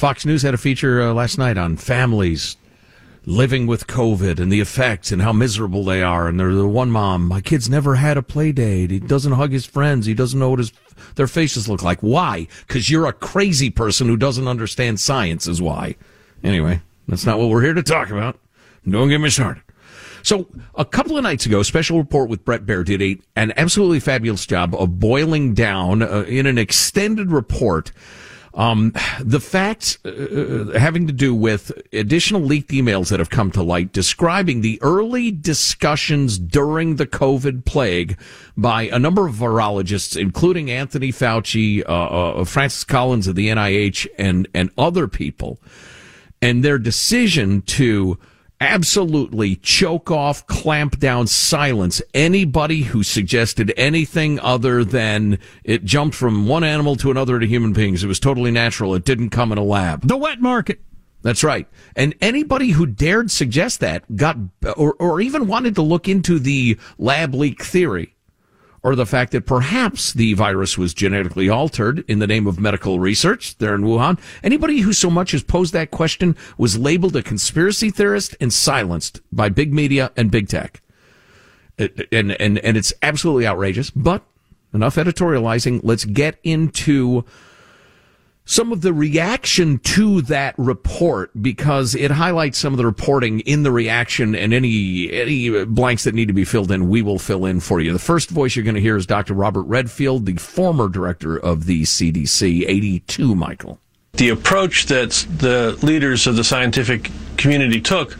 Fox News had a feature uh, last night on families living with COVID and the effects and how miserable they are. And they're the one mom, my kid's never had a play date. He doesn't hug his friends. He doesn't know what his, their faces look like. Why? Cause you're a crazy person who doesn't understand science is why. Anyway, that's not what we're here to talk about. Don't get me started. So a couple of nights ago, Special Report with Bret Baier did a, an absolutely fabulous job of boiling down uh, in an extended report um, the facts uh, uh, having to do with additional leaked emails that have come to light describing the early discussions during the COVID plague by a number of virologists, including Anthony Fauci, uh, uh, Francis Collins of the NIH, and and other people, and their decision to absolutely choke off, clamp down, silence anybody who suggested anything other than it jumped from one animal to another to human beings. It was totally natural. It didn't come in a lab. The wet market. That's right. And anybody who dared suggest that got, or, or even wanted to look into the lab leak theory or the fact that perhaps the virus was genetically altered in the name of medical research there in Wuhan. Anybody who so much as posed that question was labeled a conspiracy theorist and silenced by big media and big tech. And, and, and it's absolutely outrageous, but enough editorializing. Let's get into some of the reaction to that report because it highlights some of the reporting in the reaction and any any blanks that need to be filled in we will fill in for you. The first voice you're going to hear is Dr. Robert Redfield, the former director of the CDC, 82 Michael. The approach that the leaders of the scientific community took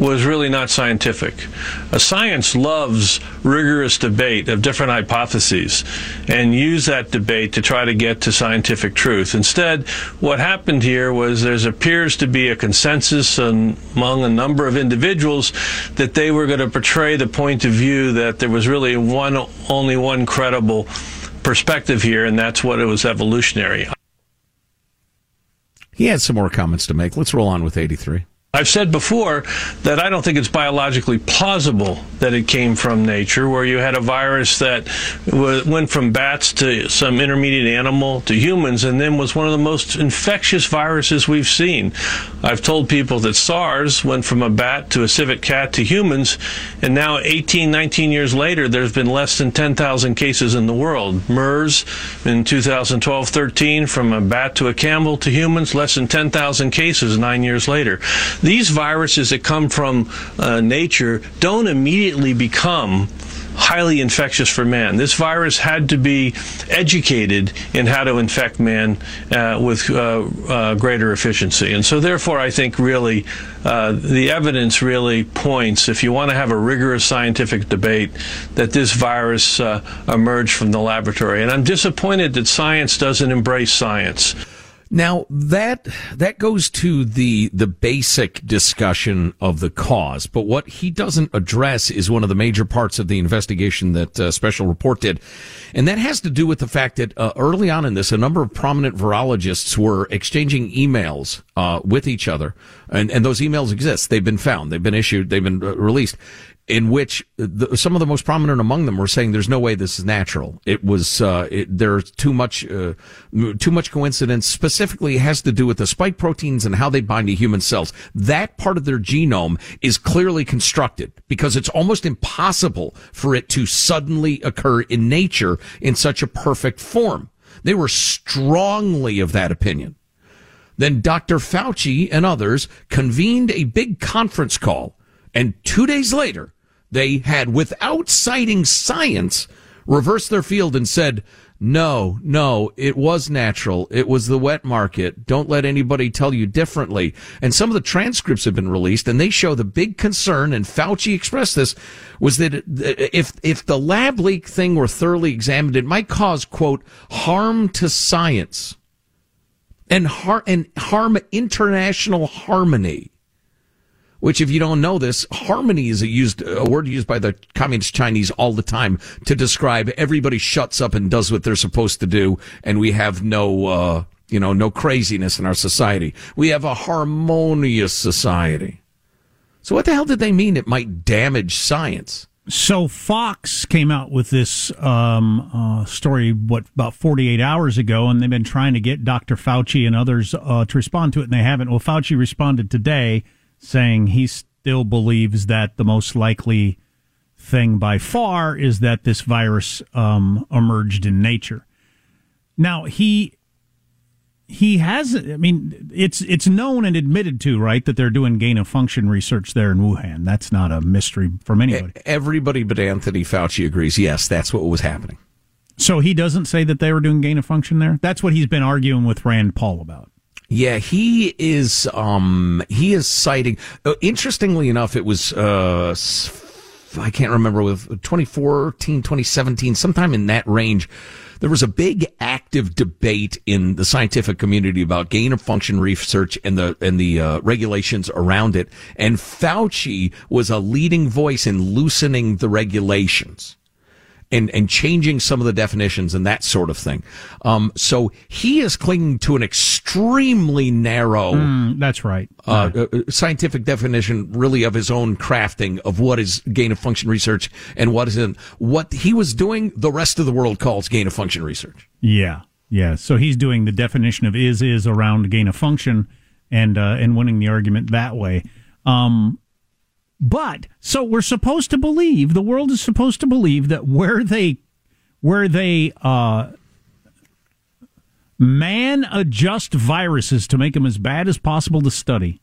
was really not scientific. A science loves rigorous debate of different hypotheses and use that debate to try to get to scientific truth. Instead, what happened here was there appears to be a consensus among a number of individuals that they were going to portray the point of view that there was really one only one credible perspective here and that's what it was evolutionary. He had some more comments to make. Let's roll on with 83. I've said before that I don't think it's biologically plausible that it came from nature, where you had a virus that went from bats to some intermediate animal to humans and then was one of the most infectious viruses we've seen. I've told people that SARS went from a bat to a civet cat to humans, and now 18, 19 years later, there's been less than 10,000 cases in the world. MERS in 2012 13, from a bat to a camel to humans, less than 10,000 cases nine years later these viruses that come from uh, nature don't immediately become highly infectious for man. This virus had to be educated in how to infect man uh, with uh, uh, greater efficiency. And so, therefore, I think really uh, the evidence really points, if you want to have a rigorous scientific debate, that this virus uh, emerged from the laboratory. And I'm disappointed that science doesn't embrace science. Now that that goes to the the basic discussion of the cause, but what he doesn't address is one of the major parts of the investigation that uh, Special Report did, and that has to do with the fact that uh, early on in this, a number of prominent virologists were exchanging emails uh, with each other, and and those emails exist. They've been found. They've been issued. They've been uh, released, in which the, some of the most prominent among them were saying there's no way this is natural. It was uh, it, there's too much uh, too much coincidence. Specifically, it has to do with the spike proteins and how they bind to human cells. That part of their genome is clearly constructed because it's almost impossible for it to suddenly occur in nature in such a perfect form. They were strongly of that opinion. Then Dr. Fauci and others convened a big conference call. And two days later, they had, without citing science, reversed their field and said, no, no, it was natural. It was the wet market. Don't let anybody tell you differently. And some of the transcripts have been released and they show the big concern, and Fauci expressed this, was that if, if the lab leak thing were thoroughly examined, it might cause, quote, harm to science and, har- and harm international harmony which if you don't know this, harmony is a used a word used by the communist Chinese all the time to describe everybody shuts up and does what they're supposed to do, and we have no uh, you know no craziness in our society. We have a harmonious society. So what the hell did they mean? It might damage science. So Fox came out with this um, uh, story what about 48 hours ago, and they've been trying to get Dr. Fauci and others uh, to respond to it, and they haven't. Well, Fauci responded today saying he still believes that the most likely thing by far is that this virus um, emerged in nature. Now he he has i mean it's it's known and admitted to right that they're doing gain of function research there in wuhan. That's not a mystery from anybody. everybody but anthony fauci agrees yes that's what was happening. So he doesn't say that they were doing gain of function there? That's what he's been arguing with rand paul about yeah, he is. Um, he is citing. Uh, interestingly enough, it was. Uh, I can't remember with 2014, 2017, sometime in that range there was a big active debate in the scientific community about gain of function research and the and the uh, regulations around it. And Fauci was a leading voice in loosening the regulations and and changing some of the definitions and that sort of thing. Um, so he is clinging to an extremely narrow. Mm, that's right. Uh, uh, scientific definition, really, of his own crafting of what is gain of function research and what isn't. What he was doing, the rest of the world calls gain of function research. Yeah, yeah. So he's doing the definition of is is around gain of function and uh, and winning the argument that way. Um, but so we're supposed to believe the world is supposed to believe that where they where they uh, man adjust viruses to make them as bad as possible to study,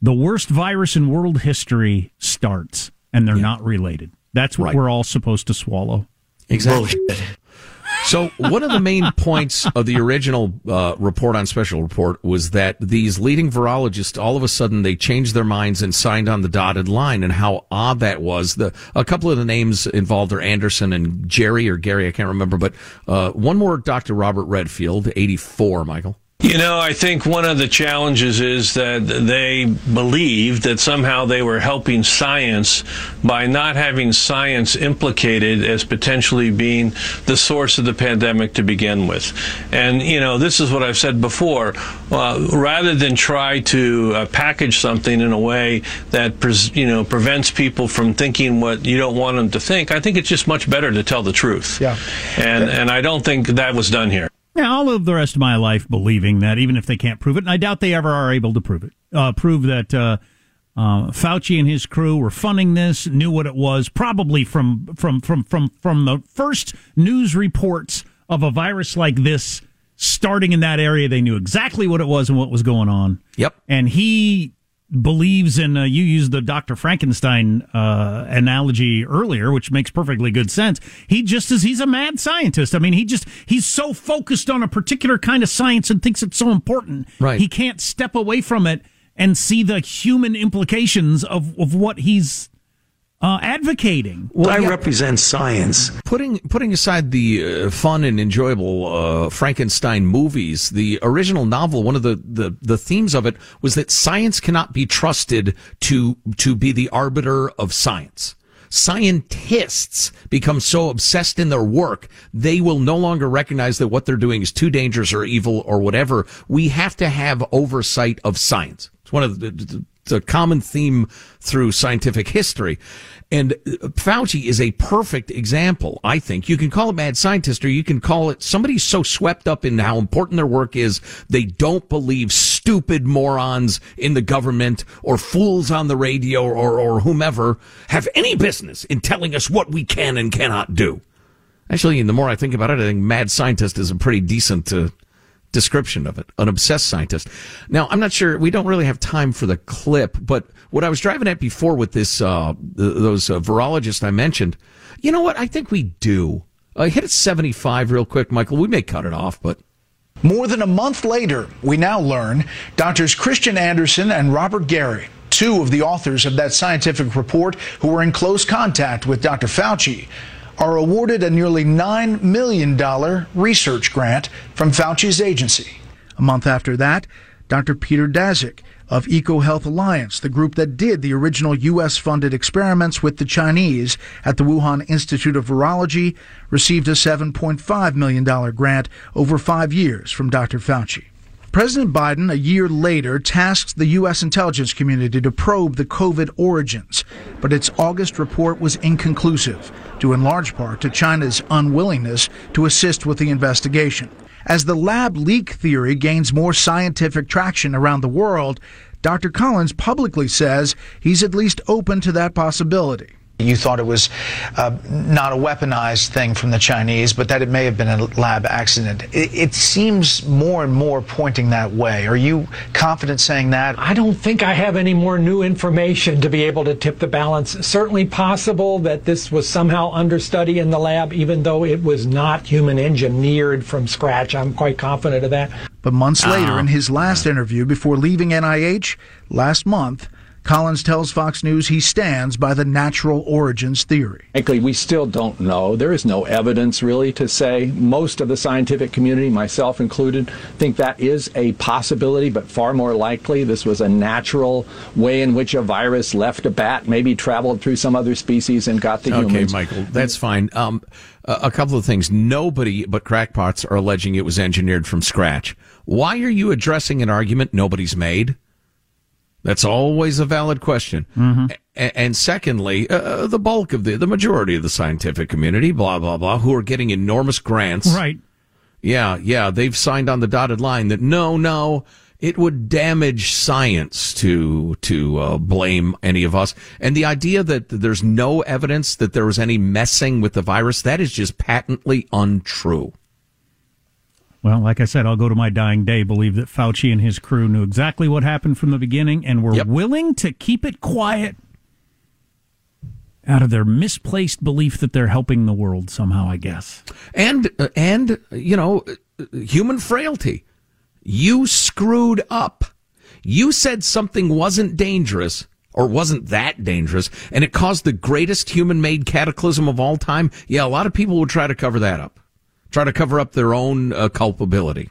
the worst virus in world history starts, and they're yeah. not related. That's what right. we're all supposed to swallow. Exactly. So one of the main points of the original uh, report on special report was that these leading virologists all of a sudden they changed their minds and signed on the dotted line, and how odd that was. The a couple of the names involved are Andersen and Jerry or Gary, I can't remember, but uh, one more, Dr. Robert Redfield, eighty four, Michael. You know, I think one of the challenges is that they believed that somehow they were helping science by not having science implicated as potentially being the source of the pandemic to begin with. And, you know, this is what I've said before. Uh, rather than try to uh, package something in a way that, pres- you know, prevents people from thinking what you don't want them to think, I think it's just much better to tell the truth. Yeah. And, and I don't think that was done here. Yeah, I'll live the rest of my life believing that, even if they can't prove it, and I doubt they ever are able to prove it. Uh, prove that uh, uh, Fauci and his crew were funding this, knew what it was, probably from from from from from the first news reports of a virus like this starting in that area. They knew exactly what it was and what was going on. Yep. And he believes in uh, you used the Dr. Frankenstein uh, analogy earlier which makes perfectly good sense. He just is he's a mad scientist. I mean he just he's so focused on a particular kind of science and thinks it's so important. Right. He can't step away from it and see the human implications of, of what he's uh, advocating. Well, I yeah. represent science. Putting putting aside the uh, fun and enjoyable uh, Frankenstein movies, the original novel, one of the, the, the themes of it was that science cannot be trusted to to be the arbiter of science. Scientists become so obsessed in their work, they will no longer recognize that what they're doing is too dangerous or evil or whatever. We have to have oversight of science. It's one of the, it's a common theme through scientific history. And Fauci is a perfect example, I think. You can call it mad scientist or you can call it somebody so swept up in how important their work is, they don't believe stupid morons in the government or fools on the radio or, or whomever have any business in telling us what we can and cannot do. Actually, the more I think about it, I think mad scientist is a pretty decent uh, description of it, an obsessed scientist. Now, I'm not sure, we don't really have time for the clip, but what I was driving at before with this, uh, those uh, virologists I mentioned, you know what? I think we do. Uh, hit it 75 real quick, Michael. We may cut it off, but. More than a month later, we now learn Doctors Kristian Andersen and Robert Garry two of the authors of that scientific report who were in close contact with Dr. Fauci, are awarded a nearly $9 million research grant from Fauci's agency. A month after that, Dr. Peter Daszak of EcoHealth Alliance, the group that did the original U.S. funded experiments with the Chinese at the Wuhan Institute of Virology, received a $7.5 million grant over five years from Dr. Fauci. President Biden, a year later, tasked the U.S. intelligence community to probe the COVID origins, but its August report was inconclusive, due in large part to China's unwillingness to assist with the investigation. As the lab leak theory gains more scientific traction around the world, Dr. Collins publicly says he's at least open to that possibility. You thought it was uh, not a weaponized thing from the Chinese, but that it may have been a lab accident. It, it, seems more and more pointing that way. Are you confident saying that? I don't think I have any more new information to be able to tip the balance. Certainly possible that this was somehow understudy in the lab, even though it was not human engineered from scratch. I'm quite confident of that. But months later, uh-huh. in his last interview before leaving NIH last month, Collins tells Fox News he stands by the natural origins theory. Frankly, we still don't know. There is no evidence really to say. Most of the scientific community, myself included, think that is a possibility, but far more likely this was a natural way in which a virus left a bat, maybe traveled through some other species and got the okay, humans. Okay, Michael, that's fine. Um, a couple of things. Nobody but crackpots are alleging it was engineered from scratch. Why are you addressing an argument nobody's made? That's always a valid question. Mm-hmm. A- and secondly, uh, uh, the bulk of the, the majority of the scientific community, blah, blah, blah, who are getting enormous grants. Right. Yeah, yeah. They've signed on the dotted line that no, no, it would damage science to, to uh, blame any of us. And the idea that there's no evidence that there was any messing with the virus, that is just patently untrue. Well, like I said, I'll go to my dying day, believe that Fauci and his crew knew exactly what happened from the beginning and were yep. willing to keep it quiet out of their misplaced belief that they're helping the world somehow, I guess. And, uh, and, you know, human frailty. You screwed up. You said something wasn't dangerous or wasn't that dangerous and it caused the greatest human made cataclysm of all time. Yeah, a lot of people would try to cover that up try to cover up their own uh, culpability.